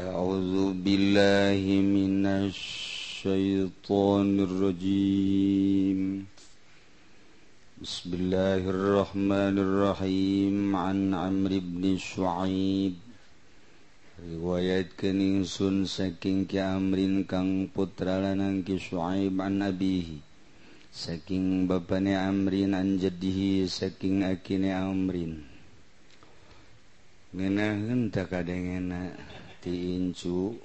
أعوذ بالله من الشيطان الرجيم بسم الله الرحمن الرحيم عن عمرو بن شعيب رواية كنيسون saking Ki Amrin kang putra lanang Ki Syuaib an abihi saking bapane Amrin an jaddihi saking akine Amrin ngenaheun tak kadengena tinju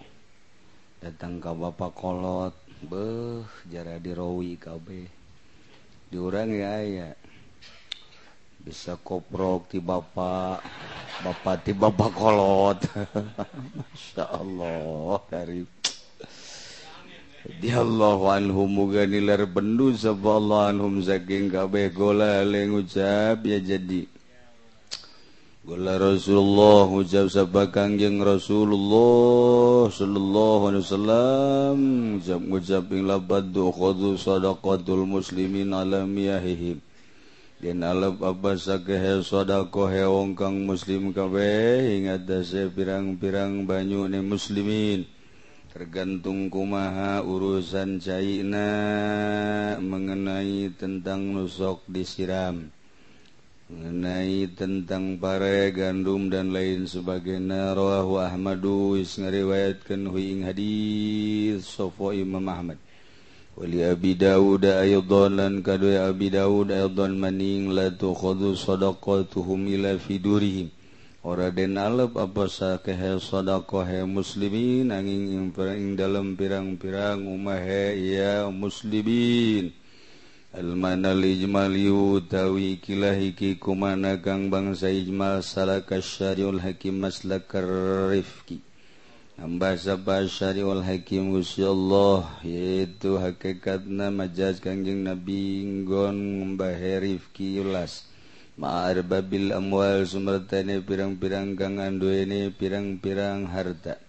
datang ke Bapak kolot. Beh jara dirowi KB diurang ya ya. Bisa koprok di Bapak. Bapak di Bapak kolot. Masya Allah dari di Allah anhum muga nilar bendu sabah Allah anhum saking kabeh gola leng ucap ya jadi. Gula Rasulullah ucap sabakan jeng Rasulullah sallallahu alaihi wasallam. Hujab hujab ing labad du khudhu sadaqatul muslimin ala miyahihim Din alab apa sakehe sadaqah wong kang muslim kawe ing atase pirang-pirang banyu ni muslimin. Tergantung kumaha urusan caina mengenai tentang nusok disiram. mengenai tentang pare gandum dan lain sebagainya rawahu Ahmadu is ngariwayatkan huing hadis Sofo Imam Ahmad. Wali Abi Dawud aydan lan kadu Abi Dawud aydan maning la tuqadu sadaqatuhum ila fidurihim. Ora den alep apa sakehe sadaqahe muslimin angin ing dalam pirang-pirang umahe ya muslimin. Almanlijmaltawi kilahiki kumana kang bangsa Ijmal salaka syariul Hakim maslakarrifki Ambasa Basyariul Hakim Gusya Allah yaitu hakikatna majaz kangjeng Nabi nggon ngumbahe rifki ulas Ma'arbabil amwal sumertane pirang-pirang kang anduene pirang-pirang harta.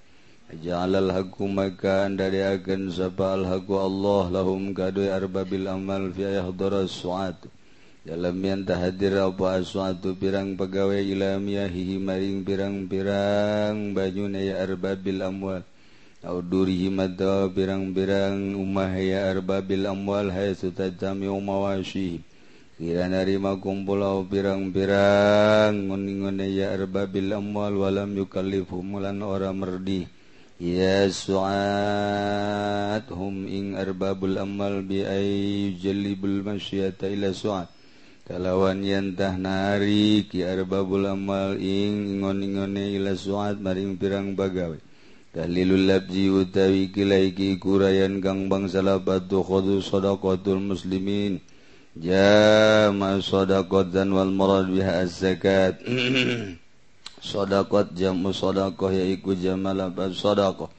Ja'alal haqu maka dariakeun sapa al haqu Allah lahum kadu arbabil amal fi yahdara suatu. dalam yang tahadir apa suatu pirang pegawai ilamiyahihi maring pirang-pirang banyuna ya arbabil amwal. Au durihi mata pirang-pirang umah ya arbabil amwal haitsu tajami mawashi Kira narima kumpul au pirang-pirang nguning ya arbabil amwal walam yukallifhum lan ora merdih يا سعاتهم إن أرباب الأمل بأن يجلب المشية إلى سعات kalawan yantah nari ki arbabul amal ing ingon ingone ila suat maring pirang bagawe dalilul labji utawi kilaiki kurayan kang bangsa labatu khadu sadaqatul muslimin. Jama sadaqat dan wal murad biha az zakat sodakot jamu sodaoh yaiku jamalaban sodaqoh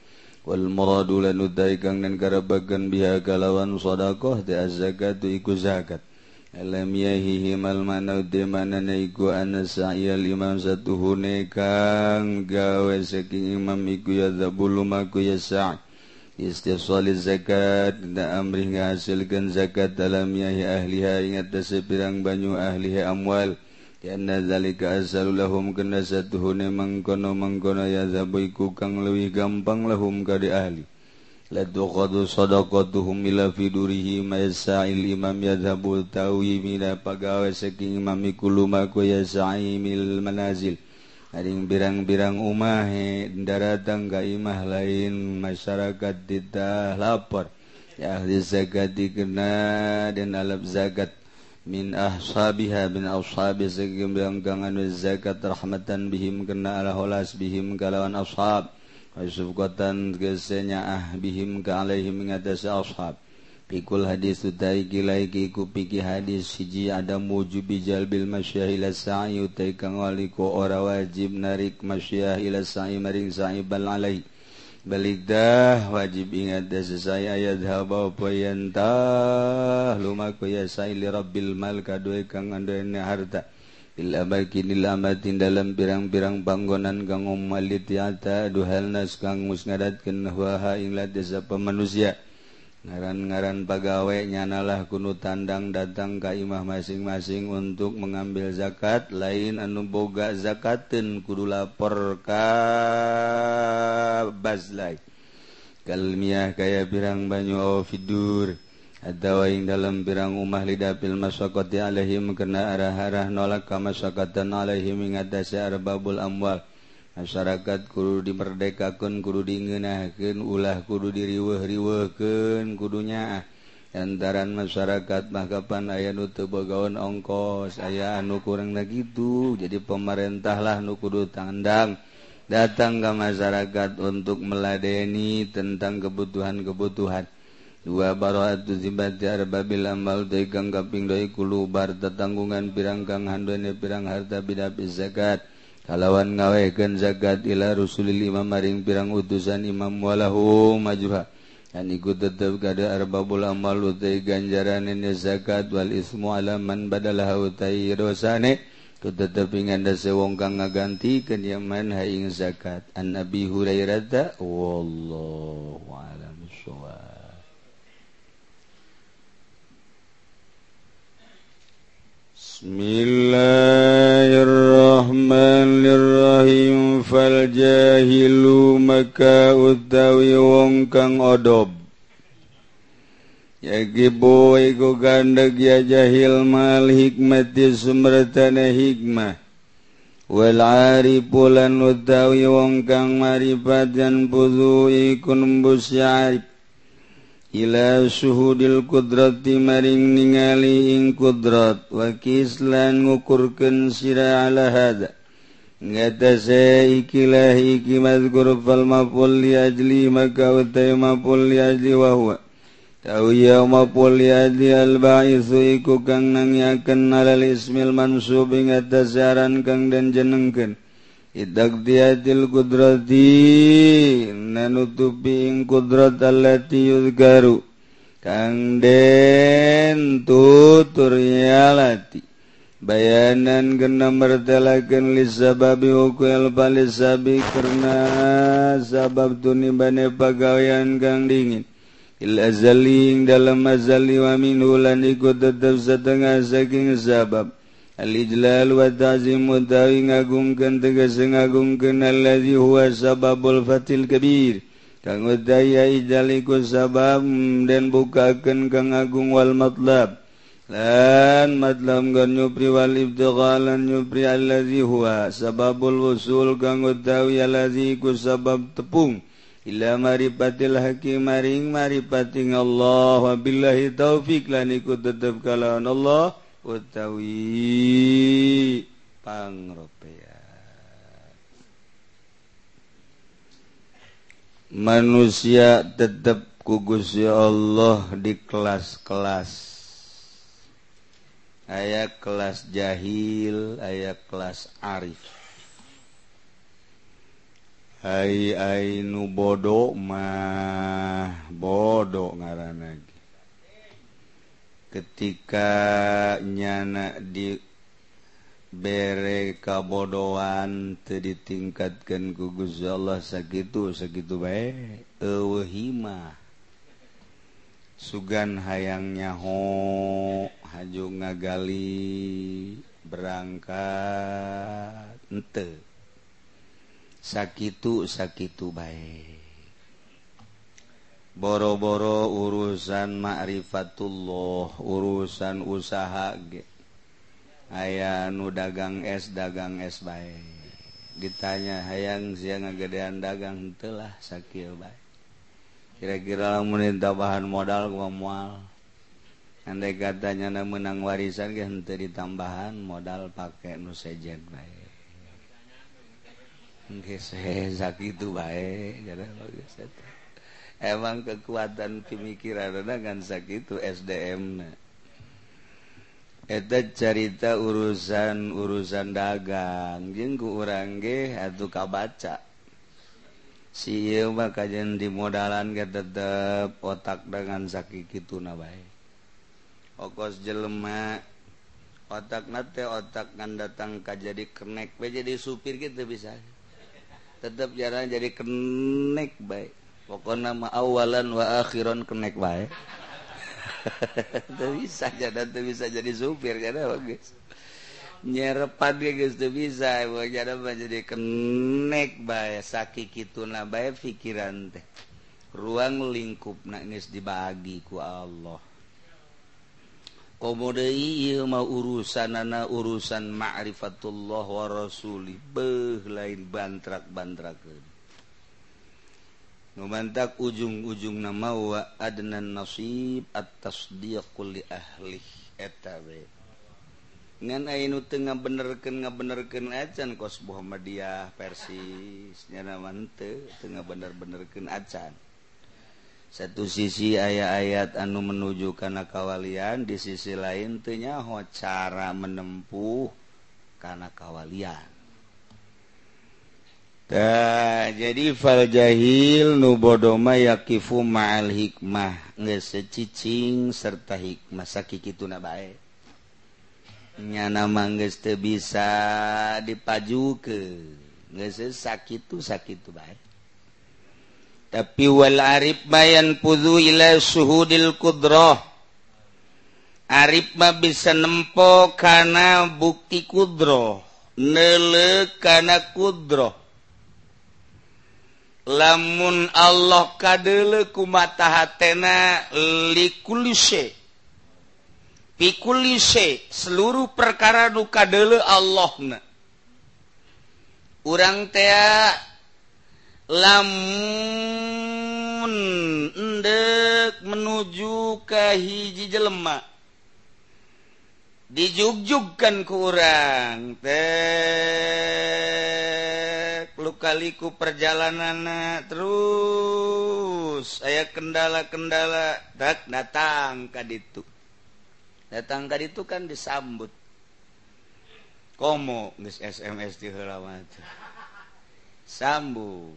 wal muradu lan utai kang dan karabagan biha kalawan sodaqoh ti zakatu iku zakat. Alam yahihi mal mana uti mana iku ana sa'yal imam satuhune kang gawe saking imam iku ya zabulu maku ya sa'i istisali zakat da amri ngahasilkan zakat dalam yahi ahliha ingat dasipirang banyu ahliha amwal. zalahum keune mengkono-mengkono yazabuiku kang lebih gampang lahum ka ahli. Ladu sodaqatuhum ila fidurihi maisa'il imam yadhabul tawi mina pagawe saking imam kuluma ku yasa'imil manazil. Aring birang-birang umahe daratang ka imah lain masyarakat ditah lapor. Ya ahli zakat dikena dan alap zakat min ahsabiha bin ashabi segembanggangan zakat rahmatan bihim kena ala holas bihim kalawan ashab Aisubkotan gesenya ah bihim ka alaihim ngatasi ashab Pikul hadis utai kilai kiku piki hadis siji ada mujubi jalbil masyah ila sa'i utai kang wali ku ora wajib narik masyah ila sa'i maring sa'i bal alaih. balikdah wajib ingat dasesay ayat haba poyanta lumaku ya saili rabbil mal kadue kang andoene harta. Il abakinil amatin dalam pirang-pirang panggonan kang umalit yata. Duhal nas kang musngadatkeun wa ha ing desa pemanusia. ngaran-ngaran pegawai nyanalah kuno tandang datang Kaimah masing-masing untuk mengambil zakat. Lain anu boga zakatin kudu lapor ka bazlai. Kalmiah kaya birang banyu aw fidur. Atau ing dalam birang umah lidapil masakati alaihim kena arah-arah nolak ka masakatan alaihim ingatasi arbabul amwal. masyarakat kudu dimerdekakan kudu dingenaken ulah kudu diriwehriweken kudunya. Antaran masyarakat makapan ayah nutubaon ongkos aya anu kurang gitu jadi pemerintahlah nukudu tandang. Datang ke masyarakat untuk meladeni tentang kebutuhan-kebutuhan. Dua barobagang kaping doi kulubar tetanggungan pirangkang handdonya pirang harta bidapi zakat. kalawan ngawekan zakat ila rusulil imam maring pirang utusan imam walahu majha dan ikut tetap kada arbabul amal utai ganjaran ini zakat wal ismu alaman badalah utai dosane. Ku tetap ingat dasa wong kang ngaganti kenyaman haing zakat. An nabi Hurairah wallahu alam syawab بسم الله الرحمن الرحيم فالجاهل maka utawi wong kang odob Yagibu iku gandeg ya jahil mal hikmati sumratana hikmah. Wal arifu lan utawi wong kang marifat dan buzu ikun nembus ya arif Ila suhudil kudrati maring ningali ing kudrat Wakis lan ngukurken sira ala hada Ngatasa ikilah iki mazkur fal maful li ajli Maka utai maful li ajli wa huwa. Tau ya maful li ajli al ba'ithu iku kang nangyakan Alal ismil mansub ingatasa aran kang dan jenengken Idak diatil kudrati nanutuping kudrat allati yudgaru kang den tutur yalati bayanan kena mertelakan li sababi lisababi hukuel palisabi karena sabab tunibane pagawian kang dingin. Il azali dalam azali wa min lan ikut tetap setengah saking sabab. Al-ijlal wa ta'zim wa tawi ngagungkeun tegas ngagungkeun allazi huwa sababul fatil kabir. Kang daya ijlal iku sabab dan bukakeun kang agung wal matlab. Lan matlab gan nyupri wal ibtigha lan nyupri allazi huwa sababul wusul kang utawi allazi iku sabab tepung. Ila maripatil hakim maring maripating Allah wa billahi taufik lan iku tetep kalawan Allah. utawi pangropea manusia tetap kugus ya Allah di kelas-kelas. Ayat kelas jahil ayat kelas arif. Hai ai nu bodoh mah bodoh ngaran ketika nyana di bere kabodoan te ditingkatkan kugus Allah segitu segitu baik ewehima sugan hayangnya ho haju ngagali berangkat ente. Sakitu sakitu baik boro-boro urusan ma'rifatullah urusan usaha ge. Aya nu dagang es dagang es baik ditanya hayang sia ngagedean dagang telah sakit baik kira-kira lamun bahan modal gua mual. Andai katanya na menang warisan ge henteu ditambahan modal pakai nu sejen baik Nggih, sakit itu baik, jadi bagus. emang kekuatan pemikiran dengan sakit SDM carita urusan urusan dagang. Jengku orangrangge atau kabaca. Si makajan di modalan gak tetap otak dengan sakit itu nabai okos jelema otak nate otak kan datang ka jadi kenek jadi supir gitu bisa. Tetap jarang jadi kenek baik pokok nama awalan wa akhiron kenek baik bisa jadi bisa jadi supir karena bagus nyerepan ge geus teu bisa ieu jadi jadi kenek bae sakikituna bae pikiran teh. Ruang lingkup geus dibagi ku Allah. Komo deui ieu mah urusanana urusan ma'rifatullah wa rasuli. Beuh lain bantrak-bantrakeun. Numantak ujung-ujung nama wa adnan nasib atas dia kuli ahli eta ngan ainu tengah benerkan nggak benerkan acan kos Muhammadiyah persisnya nama mante tengah bener-benerkan acan. Satu sisi ayat-ayat anu menuju karena kawalian di sisi lain tenyaho cara menempuh karena kawalian Da, jadi fal jahil nubodoma yakifu ma'al hikmah. Secicing serta hikmah. Sakit itu na baik. Nyana mangges teu bisa sakit itu sakit itu baik. Tapi wal arif bayan pudu ila suhudil kudroh arif mah bisa nempo karena bukti kudroh nele karena kudroh lamun Allah kadele ku mata hatena likulise pikulise seluruh perkara nu kadele Allah na urang tea lamun endek menuju ke hiji jelema. Dijugjugkan ku urang teh. Lukaliku perjalanan terus. Saya kendala-kendala. Tak datang ka itu datang ka itu kan disambut. Komo geus SMS di halaman sambut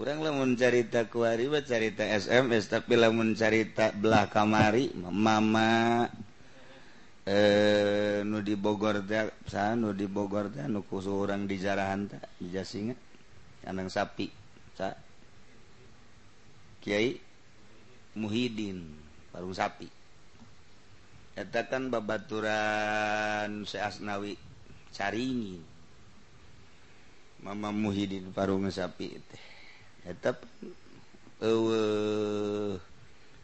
kuranglah mencarita kuari carita SMS tapi lah mencarita belah kamari mama eh nu di Bogor teh nu di Bogor teh nu nuku orang di jarahan teh di jasinga kandang sapi sa. Kiai Muhyiddin parung sapi. Eta kan babaturan Asnawi caringi. Mama Muhyiddin parung sapi teh. Tetap eh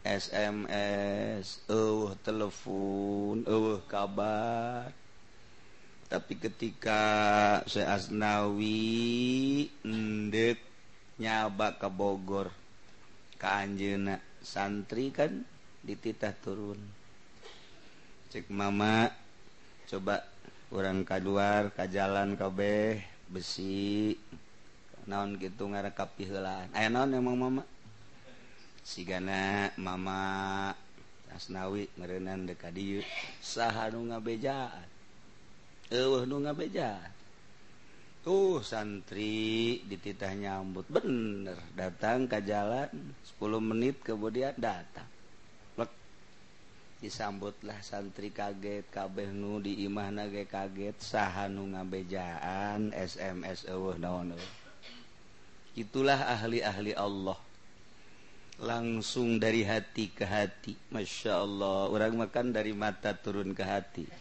SMS uh, telepon uh, kabar. Tapi ketika saya Asnawi ndek nyaba ke Bogor ke Anjena santri kan dititah turun. Cek mama coba orang kaduar ke jalan kabeh besi. Naon gitu ngarek kapihelaan ayah naon emang mama? sigana Mama asnawi merenan deka diu sahanu ngabejaan? Eh nu ngabejaan. Tuh santri dititah nyambut. Bener datang ke jalan 10 menit kemudian datang. Lek. disambutlah santri kaget kabeh nu di imah nage kaget sahanu ngabejaan SMS eueuh naon eueuh. Itulah ahli-ahli Allah. Langsung dari hati ke hati. Masya Allah. Orang makan dari mata turun ke hati.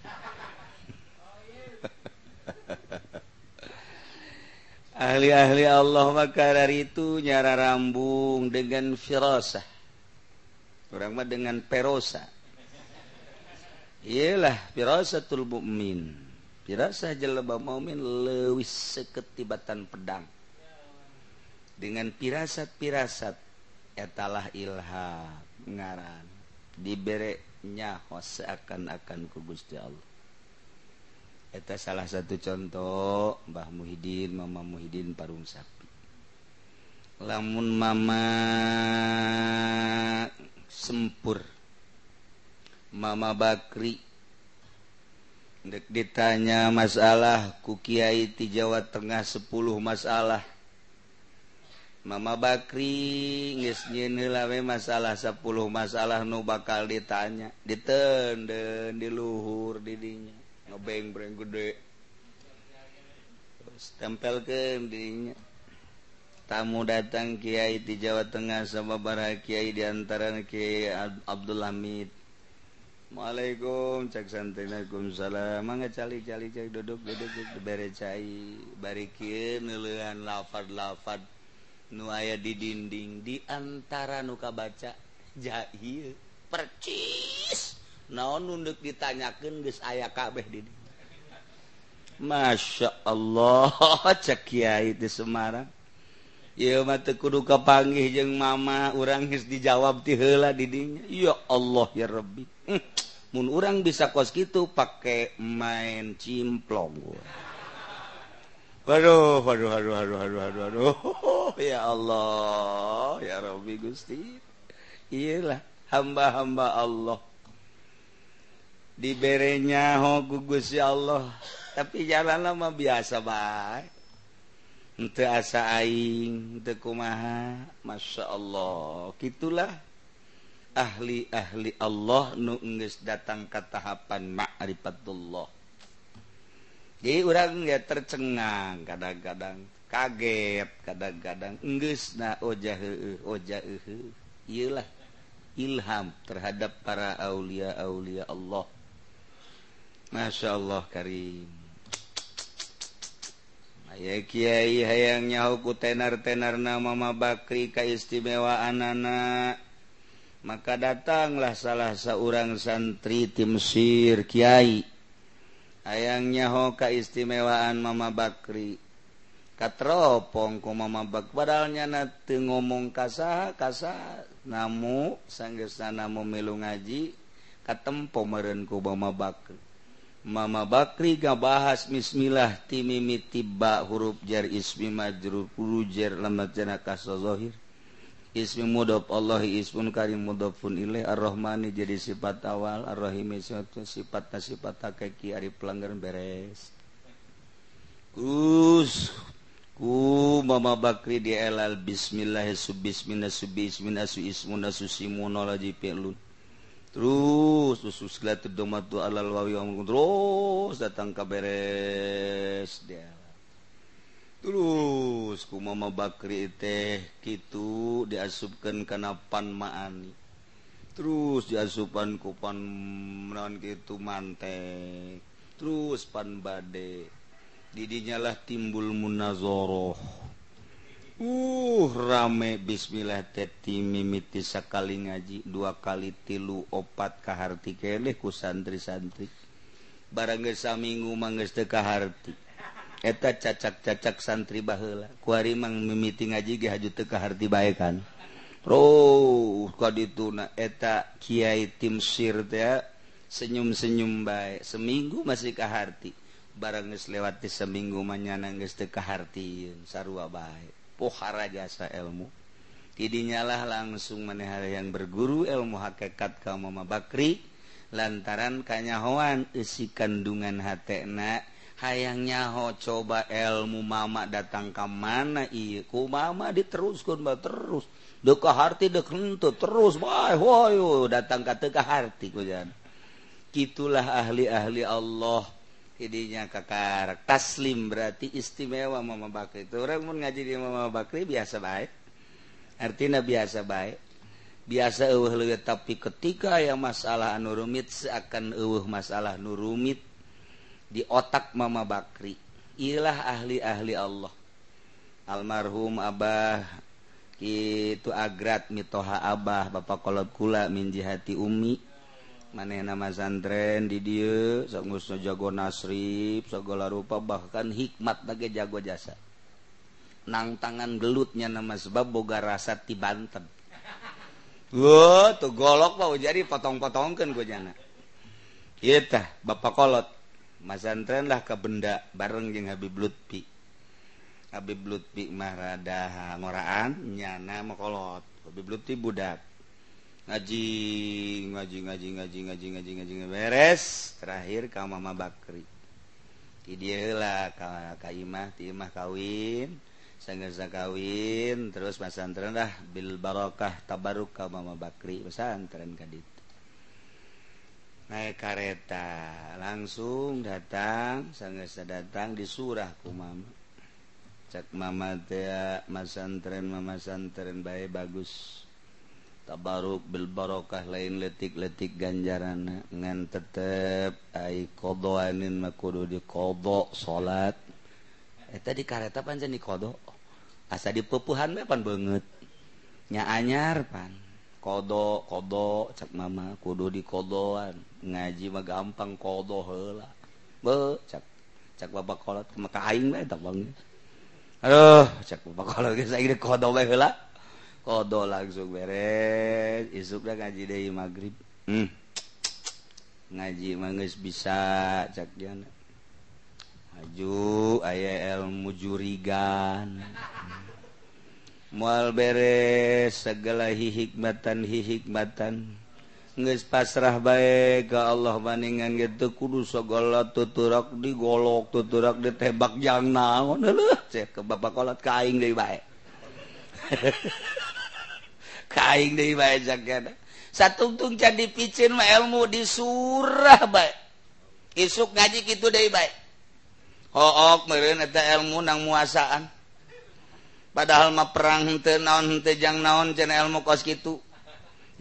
Ahli-ahli Allah maka dari itu nyara rambung dengan firasah. Orang mah dengan perosa. Iyalah firasatul mu'min. Firasah jalaba mu'min lewis seketibatan pedang. Dengan pirasat-pirasat etalah Ilha ngaran. Diberenya hose akan-akan ku Gusti Allah. Eta salah satu contoh Mbah Muhyiddin Mama Muhyiddin Parung sapi lamun Mama sempur Mama Bakri Dek ditanya masalah ku Kiai di Jawa Tengah 10 masalah. Mama Bakri ngisnylawe masalah 10 masalah nu bakal ditanya ditenden diluhur didinya. Ngebeng breng gede. Tempel ke didinya tamu datang Kiai di Jawa Tengah sama para Kiai diantara Kiai Abdul Hamid. Assalamualaikum cak santainakum salam. Mangga cali cali cak duduk duduk duduk bere cai. Bari kieu neuleuhan lafad lafad nu aya di dinding di antara nuka baca jahil percis. Naon nunduk ditanyakan geus aya kabeh di Masya Allah cek Kyai di Semarang. Iya mata kudu kepanggih jeng mama orang his dijawab tihela didinya ya Allah ya Rabbi. Mun orang bisa kos gitu pakai main cimplong gua. Waduh, waduh, waduh, waduh, waduh, waduh, waduh. Oh, ya Allah, ya Rabbi Gusti. Iyalah hamba-hamba Allah. Diberenya ho oh, gugus ya Allah. Tapi jalan lama biasa baik. Ente asa aing, ente kumaha. Masya Allah. Gitulah ahli-ahli Allah nu datang ke tahapan ma'rifatullah. jadi orang ya tercengang kadang-kadang. Kaget kadang-kadang. Enggus na oja oja iyalah ilham terhadap para aulia aulia Allah. Masya Allah karim. Ayah kiai hayang nyahu tenar tenar nama mama bakri keistimewaan anak maka datanglah salah seorang santri tim sir kiai. hayangnya ho kaistimewaan Mama Bakri. Katropong ku Mama Bak padalnya na ngomong kasah kasah namu sanggesana memilu ngaji katempo meren ku Mama Bakri. Mama Bakri ga bahas Bismillah timimi tiba huruf jar ismi majrur huruf jar lemat jana kasozohir. ismi mudhof Allah ismun karim mudhofun ilaih ar-rahmani jadi sifat awal ar-rahimi sifat sifat sifat hakiki ari pelanggaran beres kus ku mama bakri di elal bismillah subbismina subbismina su ismuna susimuna laji pelun. terus susus gelat domat tu alal wawi terus datang ke beres dia terus ku mama Bakri teh gitu diasupkan kenapan maani terus diasupan kupan menon gitu mantek terus pan bade. Didinyalah timbul munazoroh. Uh rame bismillah teti mimiti sekali ngaji dua kali tilu opat kaharti keleh ku santri-santri. Barang gesa minggu mangges teh eta cacak-cacak santri bahela kuari mang mimiti ngaji ge haju teu ka harti bae kan. Roh kadituna eta kiai tim sir senyum-senyum bae. Seminggu masih ka harti barang geus lewati seminggu manyana geus teu ka hartieun sarua bae. Pohara jasa ilmu tidinyalah langsung maneh yang berguru ilmu hakikat ka Mama Bakri. Lantaran kanyahoan isi kandungan hatena hayangnya coba ilmu mama datang ke mana? Iku mama diteruskan ba terus. Deka harti dek kentut terus. Bae hoyo datang ke teu ka harti ku Kitulah ahli-ahli Allah. Idinya kakar taslim berarti istimewa Mama Bakri. Itu orang pun ngaji di Mama Bakri biasa baik. Artinya biasa baik. Biasa uh tapi ketika yang masalah anu rumit seakan uh masalah nu rumit. di otak Mama Bakri. Ilah ahli-ahli Allah. Almarhum Abah. Itu agrat mitoha Abah. Bapak kolot kula minjihati Umi. Maneh nama santren di dia. Jago nasrib segala rupa bahkan hikmat bagi jago jasa. Nang tangan gelutnya nama sebab boga rasa ti Banten. Wow, tuh golok mau jadi potong-potongkan gue jana. Iya tah, bapak kolot. masantrenlah ke benda bareng jeung Habib Lutfi. Habib Lutfi marada ngoraan nyana makolot Habib Lutfi budak. Ngaji ngaji ngaji ngaji ngaji ngaji ngaji beres. Terakhir ka Mama Bakri. Ti dia lah ka ka imah ti imah kawin sangersa kawin. Terus masantren lah bil barokah tabaruk ka Mama Bakri. Masantren ka ditu naik kareta. Langsung datang sanggesa datang di surah ku mama cak mama masantren mamasantren baik bagus. Tabaruk bil barokah lain letik-letik ganjaran. Ngan tetep ai qodoanin makudu di qodo salat eta di kareta pancen di qodo asa di pepuhan pan banget nya anyar pan. Kodo kodo cak mama kudu di kodoan. ngaji mah gampang kodo heula. Be cak cak bapak kolot maka aing bae tak bang. Aduh cak bapak kolot geus aing kodo bae heula. Kodo langsung beres. Isuk isukna ngaji deui magrib hmm. ngaji mah geus bisa cak jana haju aya ilmu jurigan mual beres segala hihikmatan hihikmatan nges pasrah baik ke Allah maningan gitu kudu segala tuturak digolok tuturak ditebak jang naon leuh cek ke bapak kolot kaing deui bae. Kaing deui bae jakana satungtung can dipicin mah ilmu di surah bae. Isuk ngaji kitu deui bae. Hook meureun eta ilmu nang muasaan. Padahal mah perang henteu naon henteu jang naon cenah ilmu kos kitu.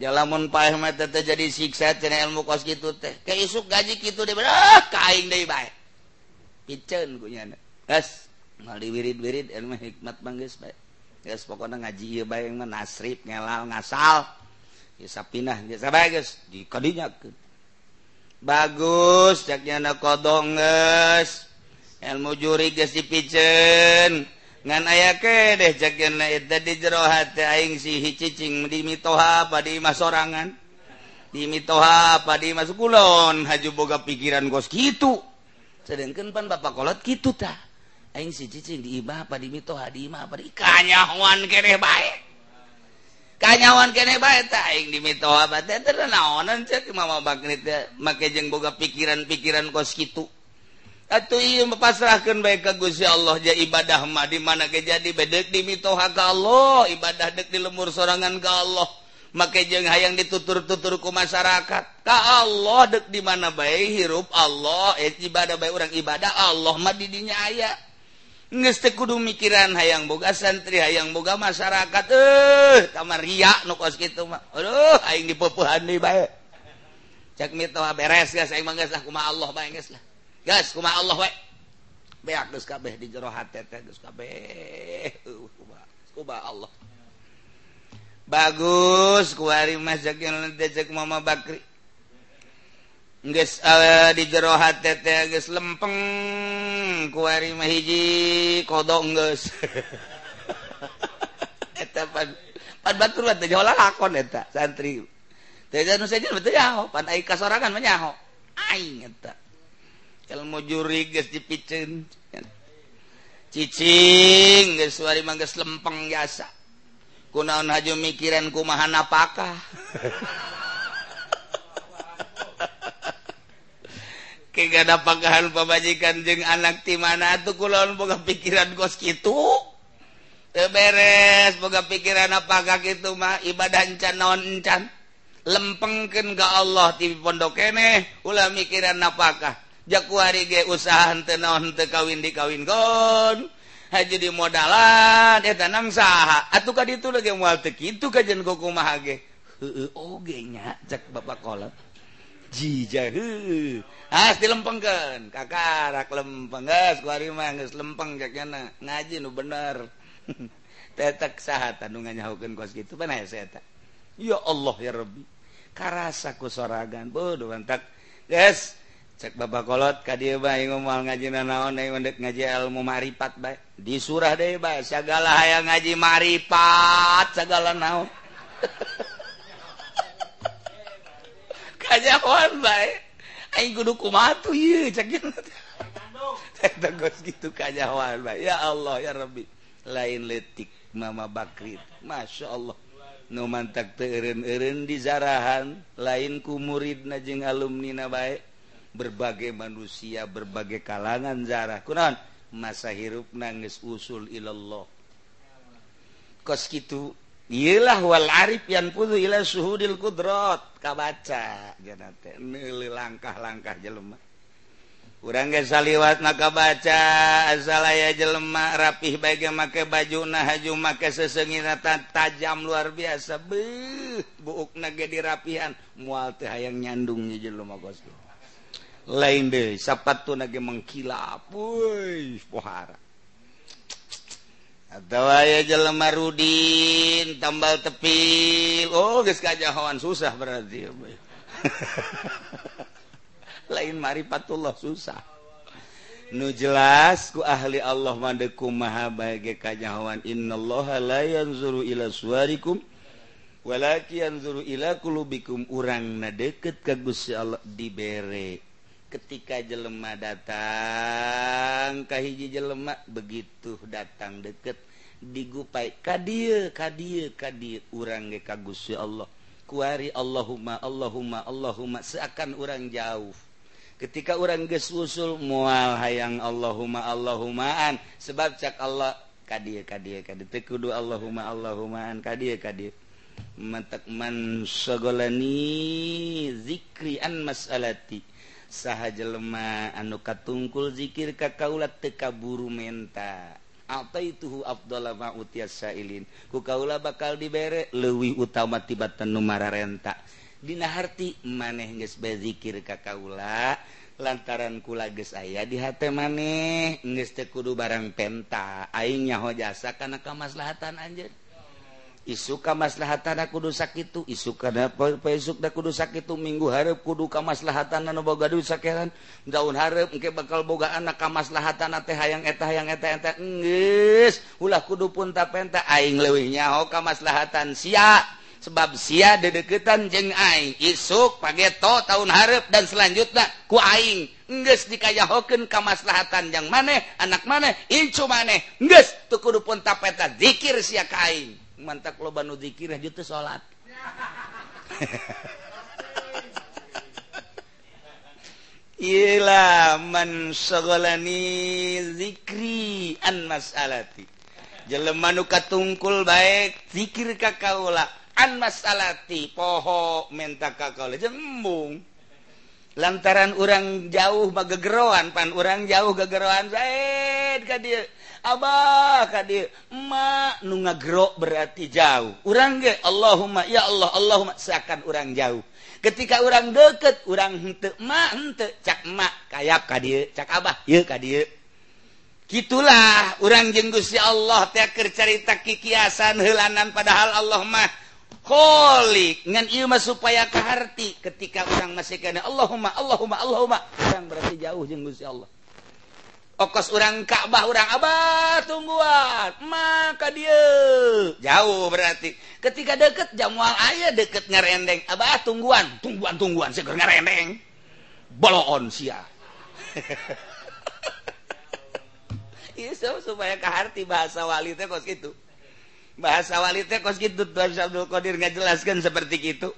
lamun jadi siksa ilmu kos gitu teh. Ke isuk gaji gitu ah, deh ah, kain deh baik kitchen kunyana gas mali wirid-wirid ilmu hikmat bangges baik gas pokoknya ngaji ya baik yang nasrib ngelal ngasal. Bisa pindah bisa baik gas di kadinya bagus caknya nak kodong gas ilmu juri gas di kitchen ngan aya ke deh jakin na idda di jero hati aing si hicicing di mitoha padi di masorangan? Di mitoha apa di masukulon? Haju boga pikiran gos gitu sedangkan pan bapak kolot gitu ta aing si cicing di ibah apa mitoha di imah apa kanyawan kene baik kanyawan kene baik ta aing di mitoha apa teh naonan cek mama bagnet make jeung boga pikiran-pikiran kos gitu pasrahkan baik kagusya Allah ja ibadah mah di mana ke jadi bedek di mitoha ka Allah ibadah dek di lemur sorangan ke Allah. Make jeng hayang ditutur-tutur ku masyarakat. Ka Allah dek di mana baik hirup Allah eh ibadah baik orang ibadah Allah mah didinya aya. Geus kudu mikiran hayang boga santri hayang boga masyarakat eh kamar ria nu kos kitu mah. Aduh aing dipepuhan deui bae. Cek mitoha beres geus aing mah geus lah kumaha Allah bae geus lah. gas kuma Allah we beak geus kabeh di jero hate teh geus kabeh. Kuba Allah. Bagus kuari mas jakin teh mama bakri. Geus uh, di jero hate teh geus lempeng. Kuari mah hiji kodong geus. Eta pan pan batur teh jola lakon eta santri. Teh nu saja betul nyaho pan ai kasorangan mah nyaho. Aing eta. ilmu juri geus dipicen. Cicing geus wari mah geus lempeng biasa. Kunaon haju mikiran kumaha napakah kegada pagahan pamajikan jeung anak ti mana tuh kulaon boga pikiran kos kitu. Teu beres boga pikiran apakah kitu mah ibadah encan naon encan. Lempengkeun ka Allah ti pondok keneh ulah mikiran napakah Jakuari ge usahan tenon te kawin di kawin. Haji di modalan eta nang saha. Atuh ka ditu lagi moal teu kitu kajen ku kumaha ge. Heueuh oge nya cek bapak kolot. Jija heueuh. As dilempengkeun, kakarak lempeng geus kuari mah geus lempeng cek nya ngaji nu bener. Tetek saha tandungan nyahokeun kos kitu panah saya eta. Ya Allah ya Rabbi. Karasa ku soragan. Bodoh mantak Guys, cek babakolot ka dia baik ngomal ngaji na naon eh, mendek ngaji ilmu maripat baik di surah de baik segala aya ngaji maripat segala naon. Kajawan baik aing kudu kumatu ieu cek tegas gitu kajawan baik ya Allah ya Rabbi. Lain letik mama bakrit. Masya Allah. Nu mantak teureun-eureun di zarahan lain ku murid najeng alumni na baik berbagai manusia berbagai kalangan zarah Quran masa hirup nangis usul ilallah. Kos gitu ialah wal arif yang putu ila suhudil kudrot kabaca jana teh. Langkah-langkah jelema. Urang geus saliwat maka baca asalaya jelema rapih bae make baju bajuna haju make sesengina tajam luar biasa. Beuh buukna ge dirapihan moal teh hayang nyandungnya jelema kos lain deh sapat tuh nage mengkilap woi pohara atau aya jelema Rudin tambal tepil. Oh geus kajahoan susah berarti. Lain maripatullah susah. Nu jelas ku ahli Allah mandeku maha bahagia kajahoan innallaha la yanzuru ila suwarikum walakin yanzuru ila qulubikum urang na deket ka Gusti Allah dibere. ketika jelema datang Kahiji jelemak begitu datang deket digupai kadir kadir kadir urang ge kagus ya Allah. Kuari Allahumma Allahumma Allahumma. Seakan urang jauh. Ketika orang gesul mual hayang Allahumma Allahumaan sebab cak Allah kadir kadir kadir tekudu Allahumma Allahumaan kadir kadir matak man segolani zikri an masalati. saha jelema anu katungkul dzikir ka kaulat teka buru menta. Apa itu Abdullah mauilin ku kaula bakal diberre lewi utama tibatan numara renta Dinaharti maneh nges bezikir ka kaula lantaran kula ges aya di hate maneh nges teu kudu barang penta. Aing nyaho jasa kana kamaslahatan anjeun. isuk kamaslahatan kudu sakit da kudu sakit minggu harap kudu kamaslahatan boga dusakeran daun harap engke bakal boga anak kamaslahatan teh hayang eta hayang eta eta enggeus ulah kudu pun tapenta aing leuwih nyaho kamaslahatan sia. Sebab sia dedeketan jeng aing isuk pageto tahun harap dan selanjutnya ku aing. Enggeus dikayahokeun kamaslahatan yang maneh anak maneh incu maneh. Enggeus tu kudu pun tapenta zikir sia ka aing. mantap loban nu dzikir jutu salat Ila man sagolani zikri an masalati. Jelema nu katungkul baik zikir ka kaula an masalati poho menta ka kaula jembung. Lantaran orang jauh bagegeroan pan orang jauh gegeroan zaid ka dia Abah kadirmak nu ngagro berarti jauh. Urang ge Allahumma ya Allah Allahumma seakan orang jauh. Ketika orang deket orang hente ma hente cak ma kayak kadir cak abah ka kadir gitulah orang jenggus ya Allah teaker carita kikiasan helanan padahal Allah mah kolik ngan ieu mah supaya kaharti. Ketika orang masih kana Allahumma Allahumma Allahumma. Orang berarti jauh jeung Gusti Allah. okos orang Ka'bah orang Abah tungguan. Maka dia. Jauh berarti. Ketika deket jamual ayah deket ngarendeng. Abah tungguan. Tungguan tungguan. Seger ngarendeng. Boloon sia. Yusuf supaya keharti bahasa wali teh kos gitu bahasa wali teh kos gitu Abdul Qadir ngajelaskan seperti itu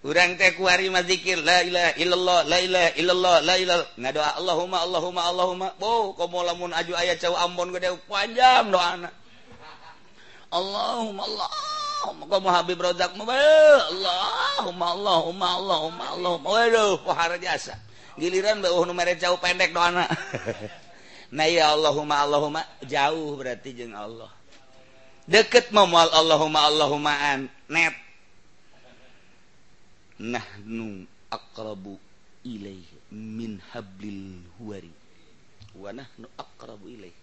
urang teh kuari mazikir la ilaha illallah la ilaha illallah la ilaha ngadoa Allahumma Allahumma Allahumma. Bo komo lamun aju aya cau ambon gede panjang doana. Allahumma Allahumma. Komo Habib Rozak mah Allahumma Allahumma Allahumma Allahumma. Waduh pohara jasa. Giliran beuh nu mere cau pendek doana. Nah ya Allahumma Allahumma. Jauh berarti jeung Allah. Deket memoal Allahumma Allahumaan net. nahnu aqrabu ilaih min hablil huwari wa nahnu aqrabu ilaih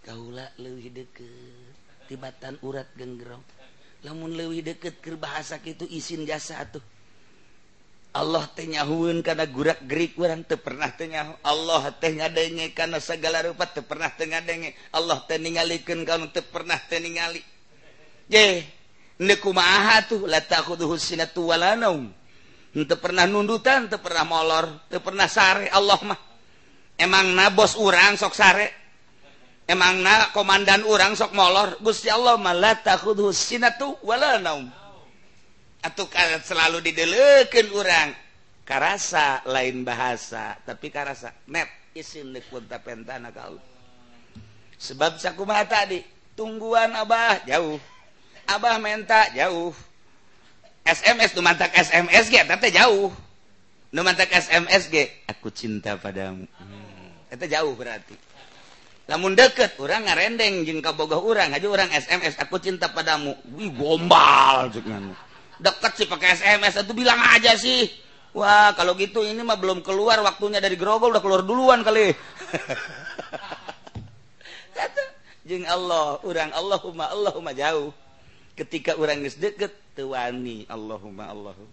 kaula leuwih deket tibatan urat genggerong lamun leuwih deket keur bahasa kitu isin jasa atuh. Allah teh nyahueun kana gurak gerik orang teu pernah teh nyaho Allah teh ngadenge karena segala rupa teu pernah teh ngadenge. Allah teh ningalikeun kana teu pernah teh ningali. Ye te pernah nundutan te pernah molor te pernah sare Allah mah. Emang na bos urang sok sare? Emang na komandan urang sok molor? Gusti Allah mah lata aku tuh sinatu walanaum atau selalu dideleken orang karasa lain bahasa tapi karasa net isin pentana kau sebab sakumaha tadi tungguan abah jauh abah minta jauh. SMS tuh mantak SMS ya tapi jauh. SMSG aku cinta padamu. Itu jauh berarti. Namun deket orang ngarendeng jengka boga orang aja orang SMS aku cinta padamu. Wih gombal deket sih pakai SMS itu bilang aja sih. Wah kalau gitu ini mah belum keluar waktunya dari grogol udah keluar duluan kali. Jeng Allah orang Allahumma Allahumma jauh ketika orang geus deket tuani Allahumma Allahum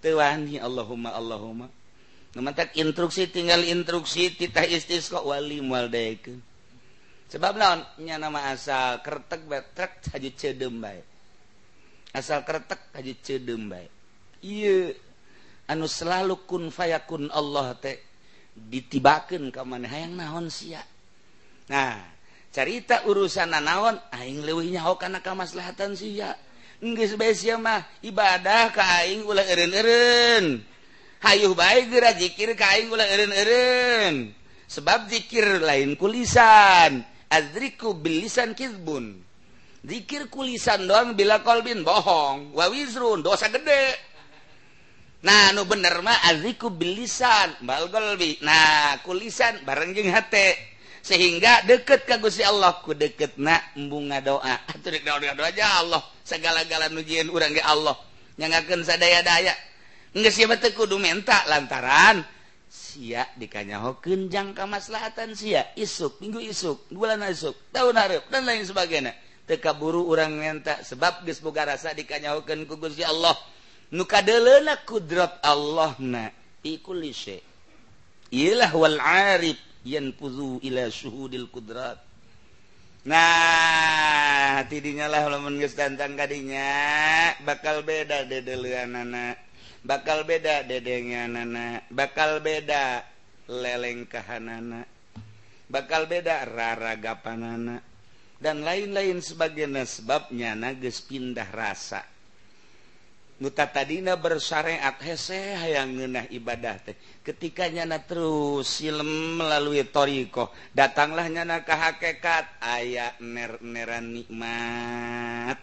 tuani Allahumma Allahumma Numantak instruksi tinggal instruksi titah istisqa wali mual daekeun. Sebab naon nya nama asal kertek betrek haji cedem bae. Asal kertek haji cedem bae. Ieu anu selalu kun fayakun Allah teh ditibakeun ka maneh hayang naon sia. Nah, carita urusan nanaon aing lewihnya hokana kamaslahatan sia. Geus bae sia mah ibadah ka aing ulah eureun-eureun. Hayuh bae geura zikir ka aing ulah eureun-eureun. Sebab zikir lain kulisan azriku bilisan kizbun. Zikir kulisan doang bila kolbin bohong. Wawizrun dosa gede. Nah nu bener mah azriku bilisan bal golbi nah kulisan bareng jeung hate. sehingga deket kagusi Allahku deket na bunga doa. Aja Allah. Segala-gala nujian urang ke Allah. Nyangaken sadaya-daya. Nggak siapa tekudu minta lantaran sia dikanyahokeun jangka maslahatan sia. Isuk minggu isuk bulan isuk tahun hareup dan lain sebagainya. Teka buru orang menta sebab geus rasa dikanyahokeun ku Gusti Allah. Nuka kadeleuna kudrat Allah na. Iku ialah wal arif. yen puzu ila syuhudil kudrat nah tidinya lah lamun geus tantang kadinya bakal beda dedeleuanana bakal beda dedenganana bakal beda lelengkahanana. Bakal beda raragapanana. Dan lain-lain sebagai sebabnya nages pindah rasa. Nuta tadina bersyariat hese hayang ngeunah ibadah teh. ketika nyana terus silem melalui Toriko datanglah nyana ke hakekat. Ner neran nikmat.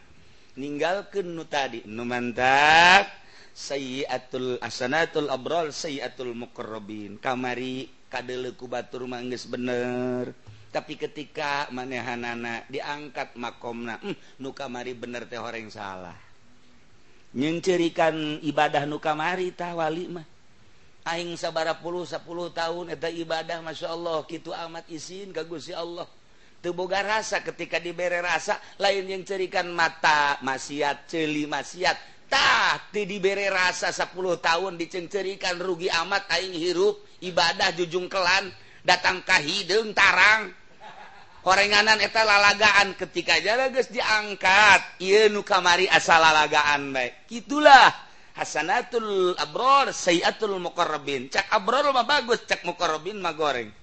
Meninggal kenu tadi numantak Sayyatul asanatul abrol Sayyatul muqrobin kamari kadeleku Batur manggis bener. Tapi ketika manehanana diangkat makomna hmm, nu kamari bener teh orang salah. Nyencerikan ibadah nu kamari tah wali mah. aing sabara puluh sepuluh tahun eta ibadah Masya Allah. Gitu amat izin kagusi Allah. Tubuhga rasa ketika diberre rasa lain yang cerikan mata maksiat celi maksiattah diberre rasa 10 tahun dicencerikan rugi amat aing hirup ibadah jujung kelan datangkah hidung tarang. Korenganan eta lalagaan ketika jalan guys diangkat nu kamari asal lalagaan baik gitulah Hasanatul Abror Sayatul Muqarrabin. Cak Abror mah bagus cak Muqarrabin mah goreng.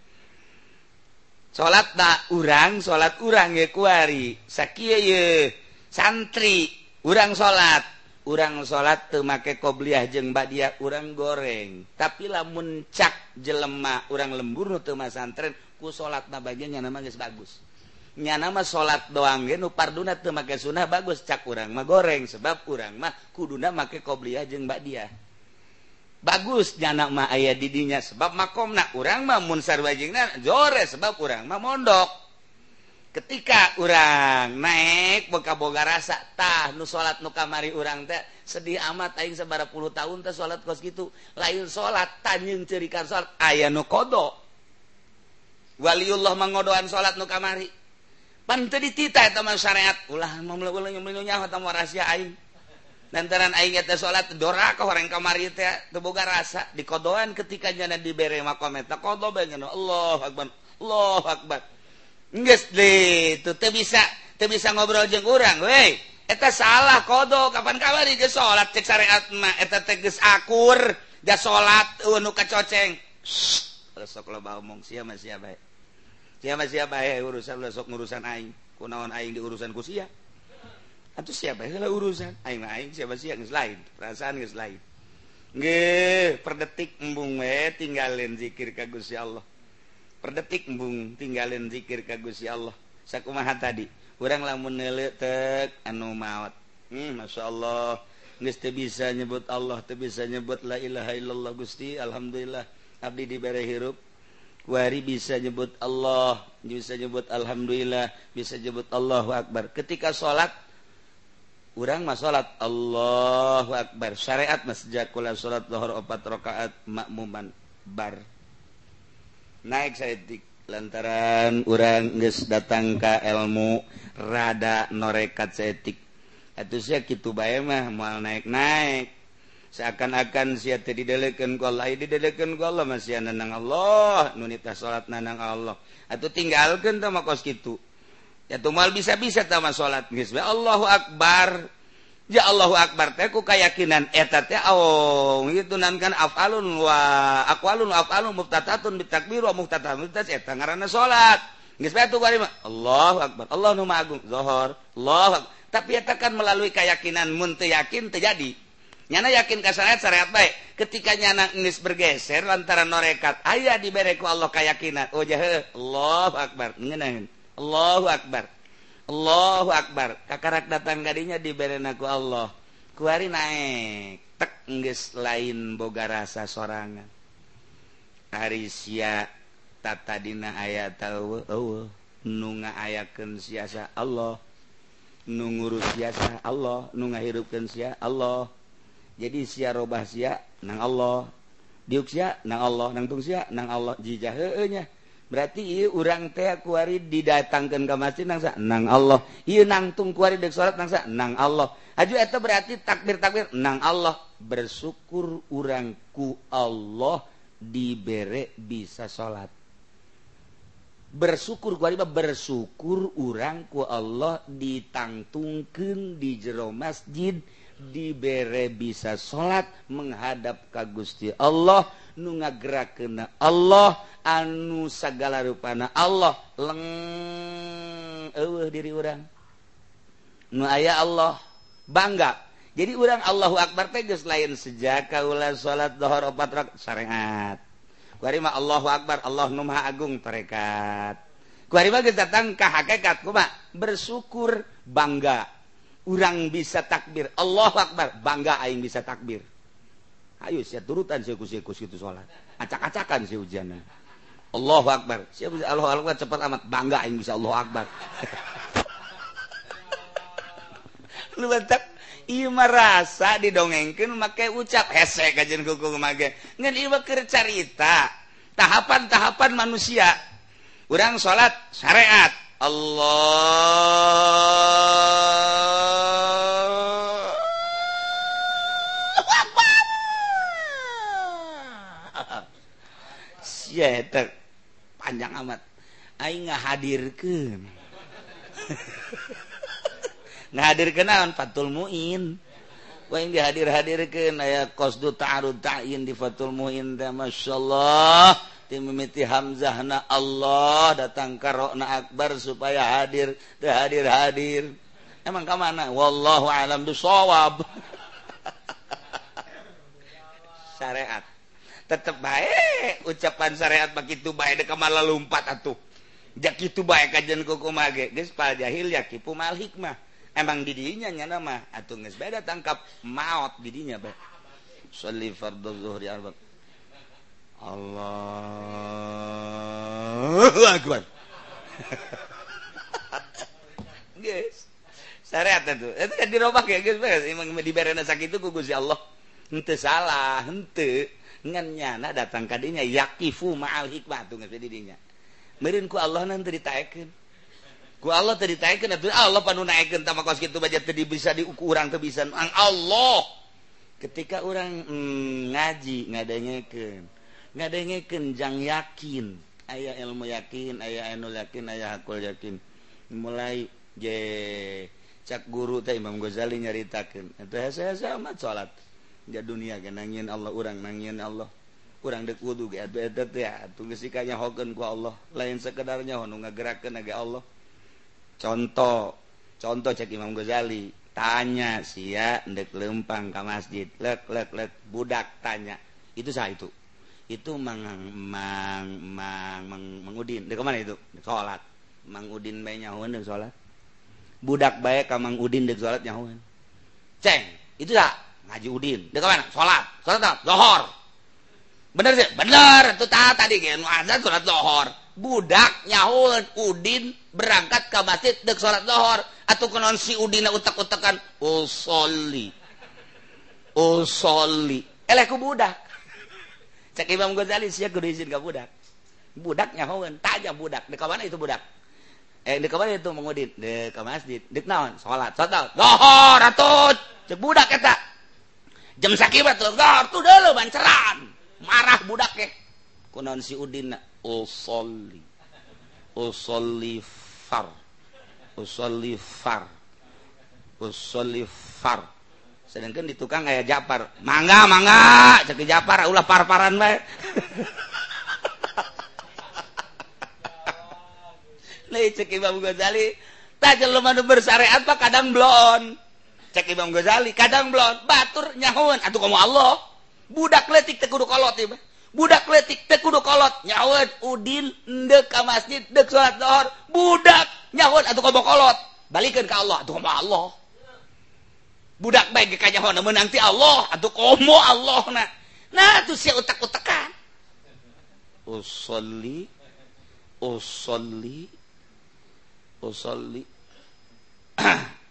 Salat tak urang salat urang ya kuari. Sakia ya santri urang salat urang salat teu make qobliyah jeng badia urang goreng. Tapi lamun cak jelemah urang lembur teu masantren ku salatna bagian nya nama bagus. nya nama salat doang nu parduna make sunnah bagus. Cak kurang mah goreng sebab kurang mah kuduna make qobliyah jeung ba'diyah bagus nyanak mah aya didinya sebab makom makomna kurang mah munsar sarwajingna jore sebab kurang mah mondok. Ketika urang naik boga boga rasa tah nu salat nu kamari urang teh sedih amat aing sabara puluh tahun teh salat kos gitu. Lain salat tanyeun cerikan salat aya nu kodo. Waliullah mangodoan salat nu kamari. pantai ditita teman syariat. Ulah memelunya tamu rahasia aing. Lantaran aing teh salat dora ka horeng kamari teh teu boga rasa. Dikodoan ketika jana dibere makom eta kodo bae Allah akbar Allah akbar. Geus deui teu bisa teu bisa ngobrol jeng kurang we eta salah kodo kapan kamari geus salat cek syariat mah eta teh akur da salat uh, nu kacoceng. Sok loba bae. siapa siapa eh urusan lah sok urusan aing. Kunaon aing di urusan kusia atau siapa eh, lah urusan. Aing aing siapa sih yang lain. Perasaan yang lain. Nge, per detik embung we tinggalin zikir ka Gusti Allah. Per detik embung tinggalin zikir ka Gusti Allah. Sakumaha tadi? Urang lamun tek anu maut Hmm, Masya Allah. Geus bisa nyebut Allah, tuh bisa nyebut la ilaha illallah Gusti, alhamdulillah. Abdi dibere hirup. Wari bisa nyebut Allah, bisa nyebut Alhamdulillah, bisa nyebut Allahu Akbar. Ketika salat urang mah salat Allahu Akbar. Syariat mas jakula sholat lohor opat rakaat makmuman bar. Naik saetik lantaran urang nges datang ke ilmu rada norekat saetik. Itu gitu bay mah, mau naik-naik. seakan-akan si didelekan didelekan Allah masih nanang Allah nunita salat nanang Allah. Atau tinggalkan sama kos gitu ya tuh mal bisa-bisa sama salat nisbah Allahu Akbar. Ya Allahu Akbar teh ku keyakinan eta eh teh oh itu nan kan afalun wa aqwalun afalun muftatatun bitakbir wa muftatatun tas eta eh ngaranna salat. Geus bae tuh Allahu Akbar. Allahu Maha Agung zuhur Allah tapi eta kan melalui keyakinan mun teu yakin terjadi nyana yakin kasariat syariat baik ketika nyana Inggris bergeser lantaran norekat ayah dibereku Allah keyakinan oh jahe Allahu Akbar. Ngenahin Allahu Akbar. Allahu Akbar. Kakarak datang gadinya diberenaku Allah. Kuari naik tek Inggris lain boga rasa sorangan. Arisia tatadina ayat tahu oh, nunga ayaken siasa Allah. Nungurus siasa Allah. Nunga hirupkan sia Allah. jadi si robah si nang Allah. Diuksia nang Allah. Nangtung si nang Allah. Jijahnya berarti urang teh kuari didatangkan ke masjid nangsa nang Allah. Nangtung kuari dek salat nang nang Allah. Aju itu berarti takbir takbir nang Allah. Bersyukur urangku Allah diberre bisa salat. Bersyukur kuari bersyukur urangku Allah ditangtungken di jero masjid. diberre bisa salat menghadap ka Gusti Allah nu nga kena Allah anu segala ruana Allah leng uh, diri orang nu aya Allah bangga. Jadi urang Allahu Akbar tegas lain sejak kaulah salat dhohor opat rak syariat kuarima Allahu Akbar Allah nu maha agung tarekat. Kuarima geus datang ka hakikat kumaha? Bersyukur bangga. urang bisa takbir. Allah Akbar. Bangga aing bisa takbir. Ayo saya turutan saya kusi kusi itu sholat. Acak-acakan si hujanan Allah Akbar. Saya bisa Allah Akbar cepat amat. Bangga aing bisa Allah Akbar. Lu mantap. Iya merasa didongengkan makai ucap. Hesek kajian kuku kemage ngan iya cerita tahapan-tahapan manusia. Orang sholat syariat. Allah ya ter panjang amat. Aing ngahadirkeun. Ngahadirkeun naon? Fatul muin. Poin dihadir-hadirkan aya qasdu ta'arud ta'yin di fatul muin teh masyaallah timimiti hamzahna Allah datang ka rokna akbar supaya hadir teh hadir-hadir. Emang ka mana? Wallahu alam bisawab syariat. tetap baik ucapan syariat begitu baik deka malah lumpat atuh. Jak itu baik kajian kuku mage. Geus pal jahil ya kipu mal hikmah. Emang didinya nyana mah atuh geus beda tangkap maot didinya bae. Sholli fardhu zuhri arba Allahu akbar. Guys syariat itu itu kan dirobak ya guys emang diberena sakit itu ku Gusti Allah. Henteu salah henteu. nyana datang tadinya yakifu maal hikmah. Tuh nggak didinya meureun ku Allah nanti ditaekeun ku Allah tadi ditaekin atau Allah panu naekin sama kos gitu baca tadi bisa diukuran tuh bisa. Ang Allah. Ketika orang mm, ngaji ngadengekin ngadengekin jang yakin. Ayah ilmu yakin aya anu yakin aya hakul yakin. Mulai je cak guru teh Imam Ghazali nyaritakan itu hese-hese amat sholat. dia dunia nangin Allah orang nangin Allah. Kurang dekudu tuanya hogan ku Allah. Lain sekedarnya Honung gerak ke naga Allah. Contoh contoh cek Imam Ghazali tanya sia ndek lempang ke masjid lek lek lek budak tanya. Itu saya itu. Itu mang mang mang mang mangudin dek mana itu? Dek salat mang udin bae nyahuan dek salat budak bae ka mang udin dek salat nyahuan ceng itu tak Haji Udin. Dek mana? Salat salat zuhur bener sih? Bener. Itu ta tadi ge nu azan salat zuhur budak nyahuleun Udin berangkat ke masjid dek salat zuhur atuh kunaon si Udin utak-utakan usolli. Usolli. Eleh ku budak. Cek Imam Ghazali sia kudu izin ka budak. Budak nyahoeun tanya budak. Dek mana itu budak? Eh dek mana itu mengudin dek ke masjid. Dek naon? Salat salat zuhur atuh cek budak eta jam sakit lohar tuh dulu banceran. Marah budak ya. Kunon si udin usolli. Usolli far. Usolli far. Usolli far. Sedangkan di tukang kayak japar mangga mangga. Cek japar ulah par-paran bae. Nih cek Imam Ghazali tak jelema nu bersyariat apa kadang blon. cek Imam Ghazali kadang belum batur nyahun. Atau kamu Allah. Budak letik tekudu kolot tiba budak letik tekudu kolot. Nyawet udin ndek ke masjid dek sholat dohor budak nyahun atau kamu kolot. Balikan ke Allah atau kamu Allah. Budak baik ke nyahun menang ti Allah. Atau kamu Allah nah nah tuh si utak utakan usolli usolli usolli.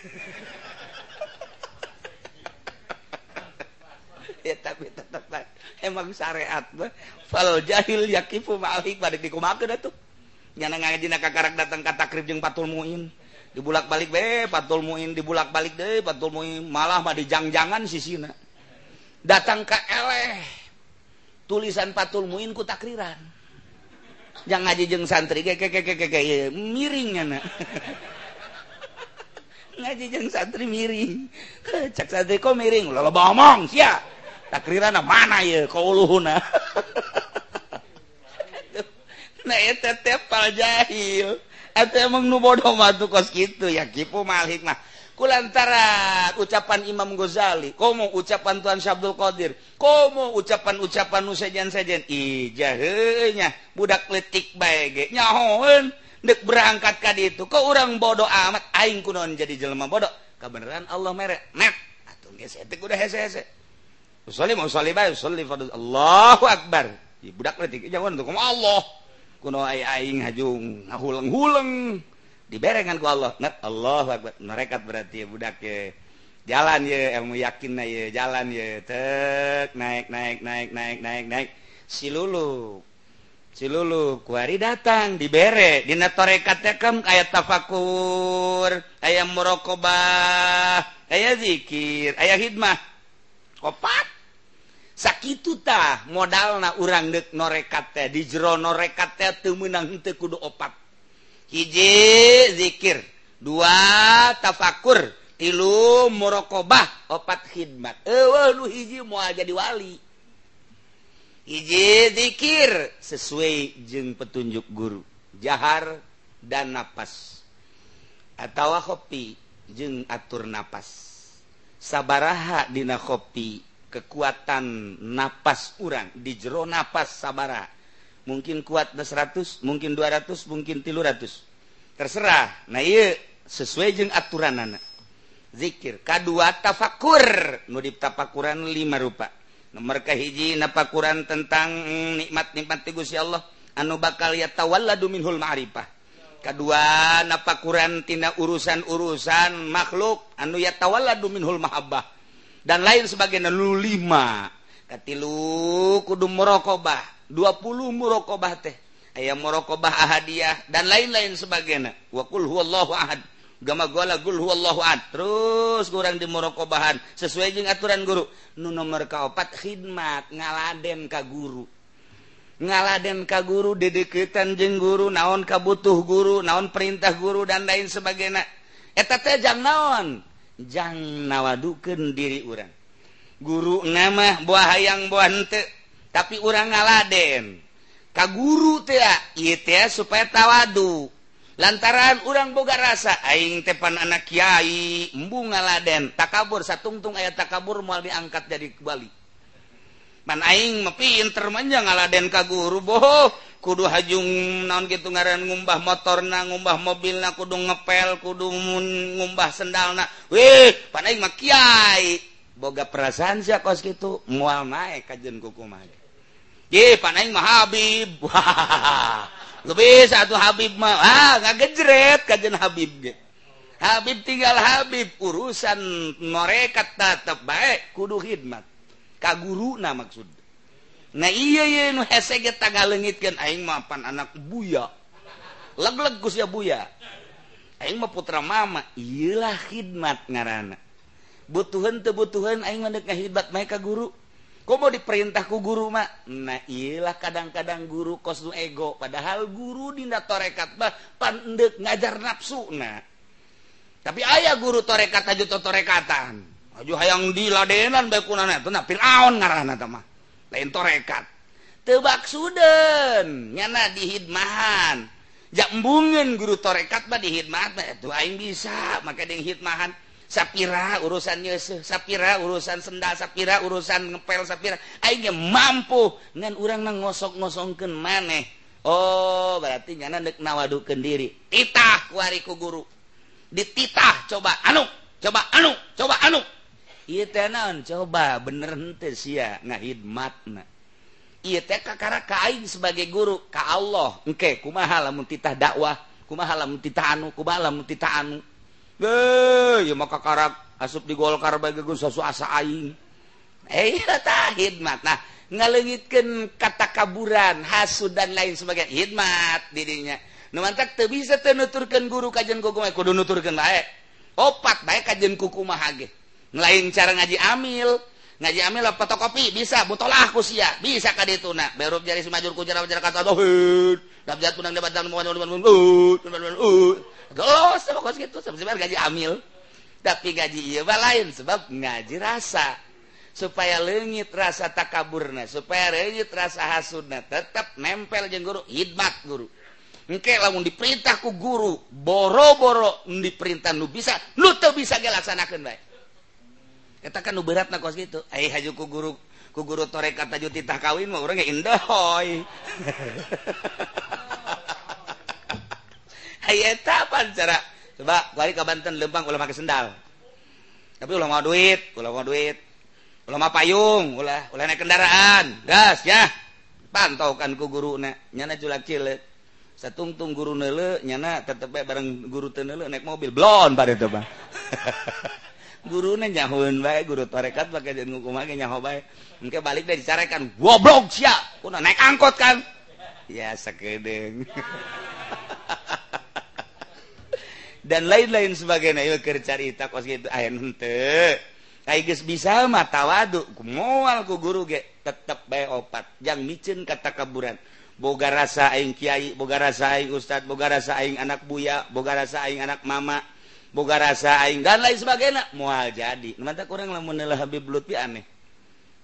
emang syariat fal jahil yakifu ma'al hikmah. Dik dikumakeun atuh nyana ngajina kakarek datang ka takrib jeung patul muin. Dibulak-balik be patul muin dibulak-balik deui patul muin. Malah mah dijangjangan sisina datang ke eleh. Tulisan patul muin ku takriran. Jangan ngaji jeung santri ge ge ge ge miring nyana. ngaji jeng santri miring. Cak santri kok miring lo lo bongong sia. Takriran mana ya kau luhuna nah. Itu tepal jahil. Itu emang nu bodoh mah tuh kos gitu ya kipu mal hikmah kulantara ucapan Imam Ghazali. Komo ucapan Tuhan Syabdul Qadir? Komo ucapan-ucapan nu sejen-sejen? Ijahnya budak letik baik nyahoen. dek berangkat ka itu kok orang bodoh amat aing kunon jadi jelema bodoh. Kebenaran Allah merek net atuh geus eta udah hese-hese. Usolli mau usolli bae usolli fardhu Allahu akbar. Di budak leutik jangan tuh Allah? Kuno aing aing hajung ngahuleng-huleng. Diberengan ku Allah. Ngat Allahu akbar. Merekat berarti ya budak ya. Jalan ya ilmu yakin na ya jalan ya. Tek naik naik naik naik naik naik. Si lulu silulu kuari datang dibere Dina torekat tekem aya tafakur aya murokobah aya dzikir aya hidmah. Kopat. Sakittah modal na urang dek norekat di jero norekat teh temenang hente kudu opat. Hiji dzikir dua tafakur. Tilu murokobah opat khidmat eh lu hiji mau jadi wali ije dzikir sesuai jeung petunjuk guru. Jahar dan nafas atau kopi jeung atur nafas sabaraha dina kopi kekuatan nafas urang. Di jero nafas sabara mungkin kuat 100 mungkin 200 mungkin tilu ratus terserah. Nah iya. Sesuai jeung aturan anak zikir. Kedua tafakur. Nudip tafakuran lima rupa. nomor kahiji napakuran tentang nikmat-nikmat Gusti Allah. Anu bakal ya tawalladu minhul ma'rifah. Kedua napakuran tina urusan-urusan makhluk. Anu ya tawalladu minhul mahabbah. Dan lain sebagai lu lima. Katilu kudu merokobah 20 murokobah teh. Ayam murokobah ahadiyah dan lain-lain sebagainya. Wakul huwallahu ahad. gama gola gulhuallahu Gamagola terus kurang di murokobahan. Sesuai dengan aturan guru. Nu nomor kaopat khidmat. Ngaladen ka guru. Ngaladen ka guru dedeketan jeng guru naon kabutuh guru naon perintah guru dan lain sebagainya. Eta teh jang naon? Jang nawadukeun diri urang. Guru nama buah hayang buah henteu tapi urang ngaladen. Ka guru teh ieu supaya tawadu. lantaran urang boga rasa aing tepan anak Kyai bunga laden tak kabur satungtung aya tak kabur mual diangkat jadi kembali man aing mepinter manja ngaladen ka guru boho kudu hajung naon gitu ngaran ngumbah motor na ngumbah mobil na kudu ngepel kudu ngumbah sendal na weh pan aing mah kiai. Boga perasaan sia kos gitu mual naik kajen kuku mah Ye, panaing mah Habib. lebih satu Habib mah. Ah ngagejret kajen Habib ge. Habib tinggal Habib urusan mereka tetap baik kudu khidmat. Kaguru nah maksud. Nah iya iya nu hese ge tagalengit kan aing mah pan anak buya. Leg-leg Gus ya buya. Aing mah putra mama iyalah khidmat ngarana. Butuhan teu butuhan aing mah deuk ngahidmat mae guru. komo diperintahku guru mak nah ilah kadang-kadang guru kosnu ego. Padahal guru dinda torekat bah pandek ngajar nafsu nah. Tapi ayah guru torekat aja to torekatan. Aja hayang diladenan bae kunana itu nah Firaun ngaranna teh lain torekat. Tebak suden nyana dihidmahan jak embungeun guru torekat dihidmat dihidmahan itu eh, aing bisa maka deung hidmahan. Sapira urusan Yusuf Sapira urusan sendal. Sapira urusan ngepel. Sapira Aingnya mampu. Ngan orang nang ngosok ngosongken maneh. Oh berarti nyana dek nawadukan diri. Titah kuariku guru. Dititah coba anu Coba anu Coba anu. Iya teh naon? Coba bener hente sia ngahidmat na Iya teh kakara ka sebagai guru ka Allah. Engke kumaha lamun titah dakwah? Kumaha lamun titah anu? Kumaha lamun titah anu? maka karak asup di Golkar bagushidmat eh, nah ngalengitkan kata kaburan hasud dan lain sebagai hikmat dirinya. Numantak tuh bisa tenuturkan guru kajian kuku kudu nuturkan baik opat baik kajian kuku mahage lain cara ngaji amil ngaji amil apa fotokopi bisa butolah kusia bisa ka kadetuna berup jari semajur kucara kata dohud Sabjat menang dapat dan mohon mohon mohon Gelos sama kos gitu sebenarnya gaji amil. Tapi gaji iya lain sebab ngaji rasa supaya leungit rasa takaburna, supaya leungit rasa hasudna tetap nempel jeung guru hidmat guru. Engke lamun diperintah ku guru boro-boro diperintah nu bisa, nu tuh bisa ge baik. bae. Katakan nu beratna kos gitu. Ai hajuku guru ku guru tore kata jutitah kawin mah urang indah hoy Hayya tapan cara coba balik ke Banten lembang ulah pakai sendal. Tapi ulah mau duit ulah mau duit. Ulah mau payung ulah ulah naik kendaraan. Gas ya pantau kan ku guru na nyana julak cilik satungtung guru nele nyana tetep bareng guru tenele naik mobil. Blon pada itu bang guru nyahun baik guru torekat pakai jeung hukum ge nyaho baik mungkin balik dari dicarekan goblok sia! Kuna naik angkot kan? Ya sekedeng dan lain-lain sebagainya yuk keur carita kos gitu ayah nente kayak geus bisa mata tawadu moal ku guru ge tetep bae opat jang micin kata kaburan boga rasa aing kiai boga rasa aing ustad boga rasa aing anak buya boga rasa aing anak mama. boga rasa aing dan lain sebagainya. Mual jadi. Mantap kurang lah nela Habib Lutfi aneh.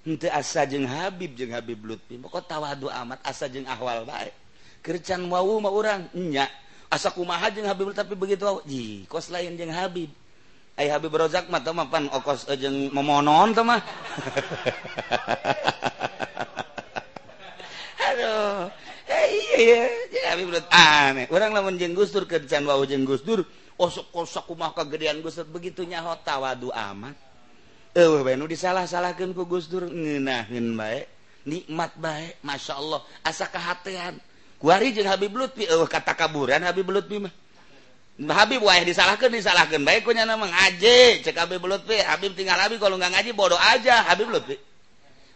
Ente asa jeng Habib jeng Habib Lutfi. Pokok tawadu amat asa jeng ahwal baik kercan wau mah orang nya asa kumaha jeng Habib tapi begitu wau. Ji kos lain jeng Habib. Ay Habib Rozak mah teu mapan okos oh, eh, jeng memonon teu mah. Aduh. Eh, iya iya. Habib Lutfi aneh. Urang lamun jeung Gustur kercan wau jeung Gustur osok-kosok rumah kegedean Gus Dur begitunya hota wadu amat. Eh benu disalah salahkan ku Gus Dur ngenahin baik nikmat baik masya Allah asa kehatian kuari jeung Habib Lutfi eh kata kaburan Habib Lutfi mah. Habib wah disalahkan disalahkan baik kunya nama ngaji cek Habib Lutfi Habib tinggal Habib kalau nggak ngaji bodoh aja Habib Lutfi.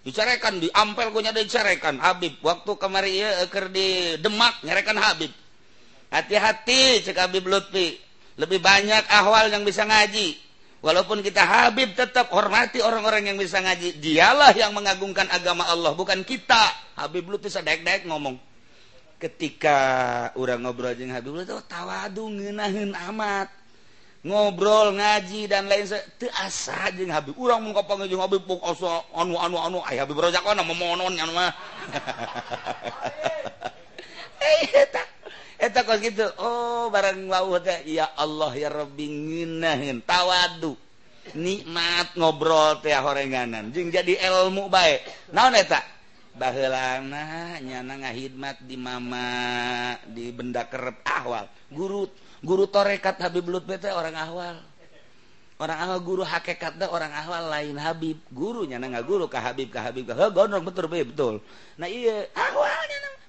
Dicarekan di Ampel kunya dicarekan Habib. Waktu kemari ya, ker di Demak nyarekan Habib. Hati-hati cek Habib Lutfi. lebih banyak ahwal yang bisa ngaji. Walaupun kita Habib tetap hormati orang-orang yang bisa ngaji. Dialah yang mengagungkan agama Allah, bukan kita. Habib lu tuh sedek-dek ngomong. Ketika orang ngobrol jeung Habib lu tuh tawadu ngenahin amat. Ngobrol, ngaji dan lain teu asa jeung Habib. Urang mun kopong jeung Habib pok asa anu anu anu ay Habib rojakona oh, momonon anu mah. Eh eta eta kok gitu oh barang lauh teh ya Allah ya Rabbi nginahin tawadu. Nikmat ngobrol teh horenganan jeung jadi ilmu baik naon eta? Baheulana nyana ngahidmat di mama di benda kerep awal guru guru torekat Habib Lutfi teh orang awal orang awal guru hakikat teh orang awal lain Habib. Gurunya na guru ka Habib ka Habib ka gondrong betul betul. Nah iya awalnya nyana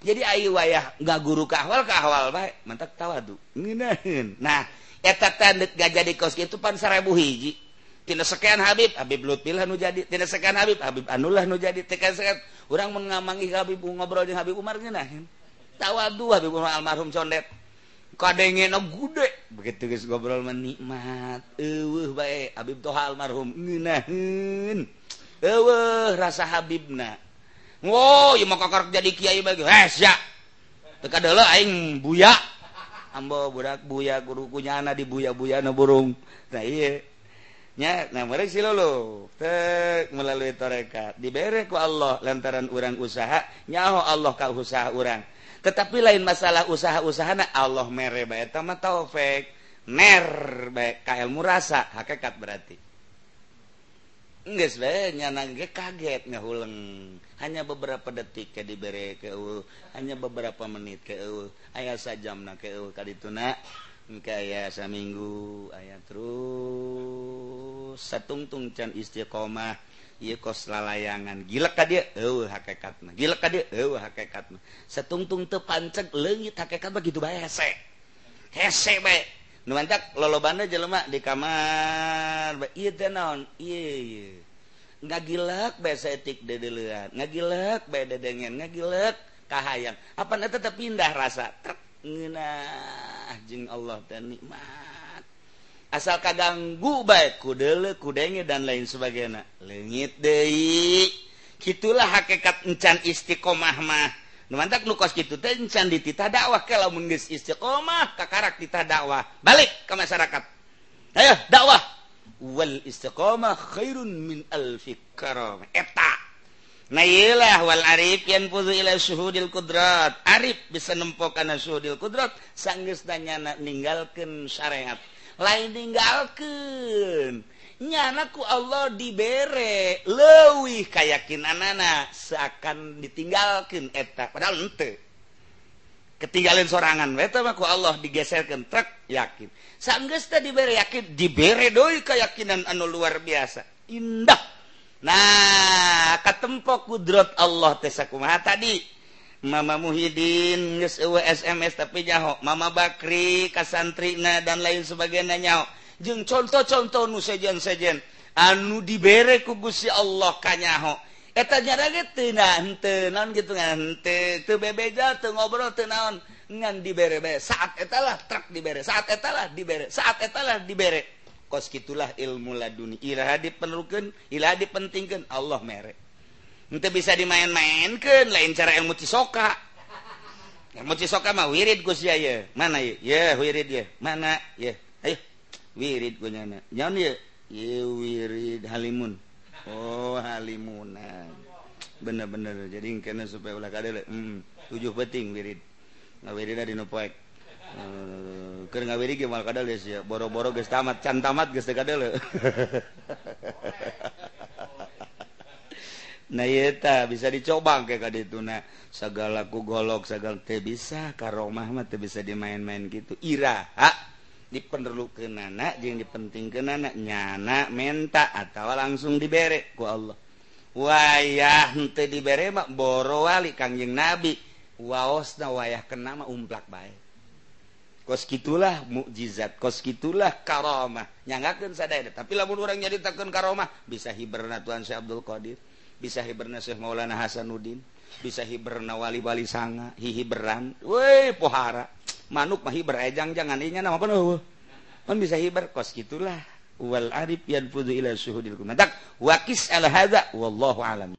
jadi ayu wayah nggak guru kawal awal baik mantap tawadu nginahin nah eta tandek gak jadi kos itu pan seribu hiji. Tina sekian Habib Habib Lutfil nu jadi. Tina sekian Habib Habib Anullah nu jadi. Tina sekian. Orang mengamangi Habib ngobrol dengan Habib Umar nginahin tawadu Habib Umar almarhum condet. Kadenge kadengin gude. Begitu guys ngobrol menikmat eueuh bae Habib Toha almarhum ngeunaheun eueuh rasa Habibna. Wow, ieu mah kakak jadi kiai bagi eh, hesya. Teka kadeuleu aing buya. Ambo budak buya guruku nyana di buya-buya na burung. Nah iya. Nya nah mereka si lolo tek melalui tarekat diberi ku Allah lantaran orang usaha nyaho Allah ka usaha orang. Tetapi lain masalah usaha-usaha na Allah mere bae eta taufik. Ner bae ka ilmu rasa hakikat berarti. nyanang kaget ngahuleng. hanya beberapa detik ke diberre ke uh. hanya beberapa menit ke uh. Ayah sajam na ke uh. tuna kayak saminggu Ayah terus satungtung can istiqomah Iya kos lalayangan gila ka dia uh, hakekat gila ka dia uh, hakekat satungtung te pancek leungit hakekat begitu bae hese hese bae numantak lolo banda jelema di kamar. Ba iya teh naon? Iya ngagilak bae saetik dedeulean ngagilak bae dedengen. Ngagilak kahayang. Apa nanti tetap pindah rasa? Truk, jing Allah dan nikmat. Asal kaganggu baik kudele kudenge dan lain sebagainya. Leungit deui. Kitulah hakikat encan istiqomahmah mantap nukos gitu tencan di tita dakwah kalau menggis istiqomah kakarak tita dakwah balik ke masyarakat. Ayo dakwah. Wal istiqomah khairun min alfi karam. Eta. Nah iyalah wal arif yang puzu ila syuhudil kudrat. Arif bisa nempokan syuhudil kudrat sanggis tanya ninggalkan syariat. Lain ninggalkan nyanaku Allah dibere. Lewih kayakakin anak-anak seakan ditinggalkan eta padahal ente. Ketinggalan sorangan betaku Allah digeserkan truk yakin. Sanggesta diberre yakin. Diberre doi keyakinan anu luar biasa. Indah. Nah katempo kudrat Allah tesakumaha tadi. Mama Muhyiddin SMS tapi nyaho. Mama Bakri kasantrina dan lain sebagainya nyaho. jeung contoh-contoh nu sejen-sejen. Anu dibere kugus si Allah kanyaho. Eta jarak tenan gitu bebeda ngobrol tenaon ngan diberre saat etalah truk dibere saat etalah dibere saat etalah dibere. Kos gitulah ilmu laduni. Ilaha diperlukan ilaha dipentingkan Allah merek ente bisa dimain-mainkan lain cara ilmu cisoka. Ilmu cisoka mah wirid Gus ya ya. Mana ya wirid ya. Mana ya? wirid punyana nyaon ye? Ye wirid halimun. Oh halimunan bener-bener. Jadi kena supaya ulah kadele hmm, tujuh peting wirid. Ngawirid ada nu poek uh, eh, keur ngawirid ge moal kadele sia boro-boro geus tamat can tamat geus teu kadele Nah eta bisa dicoba kayak kadi itu nah segala ku golok segala teh bisa. Karomah mah teh bisa dimain-main gitu. Ira ha? diperlukan nana yang dipenting ke anak nyana menta atau langsung diberek ku Allah. Wayah hente dibere mak boro kangjeng nabi. Waosna wayah kenama umplak baik kos gitulah mukjizat kos gitulah karomah. Nyanggakeun sadaya tapi lamun urang nyaritakeun karomah bisa hiberna Tuhan Syekh Abdul Qadir bisa hiberna Syekh Maulana Hasanuddin. bisa hiberna wali-wali sanga hihiberan woi pohara. Manuk mah hiber ejang jangan inya nama penuh oh. kan bisa hiber kos gitulah. Wal arif yanfudu ila suhudil kunadak wakis al hadza wallahu alam.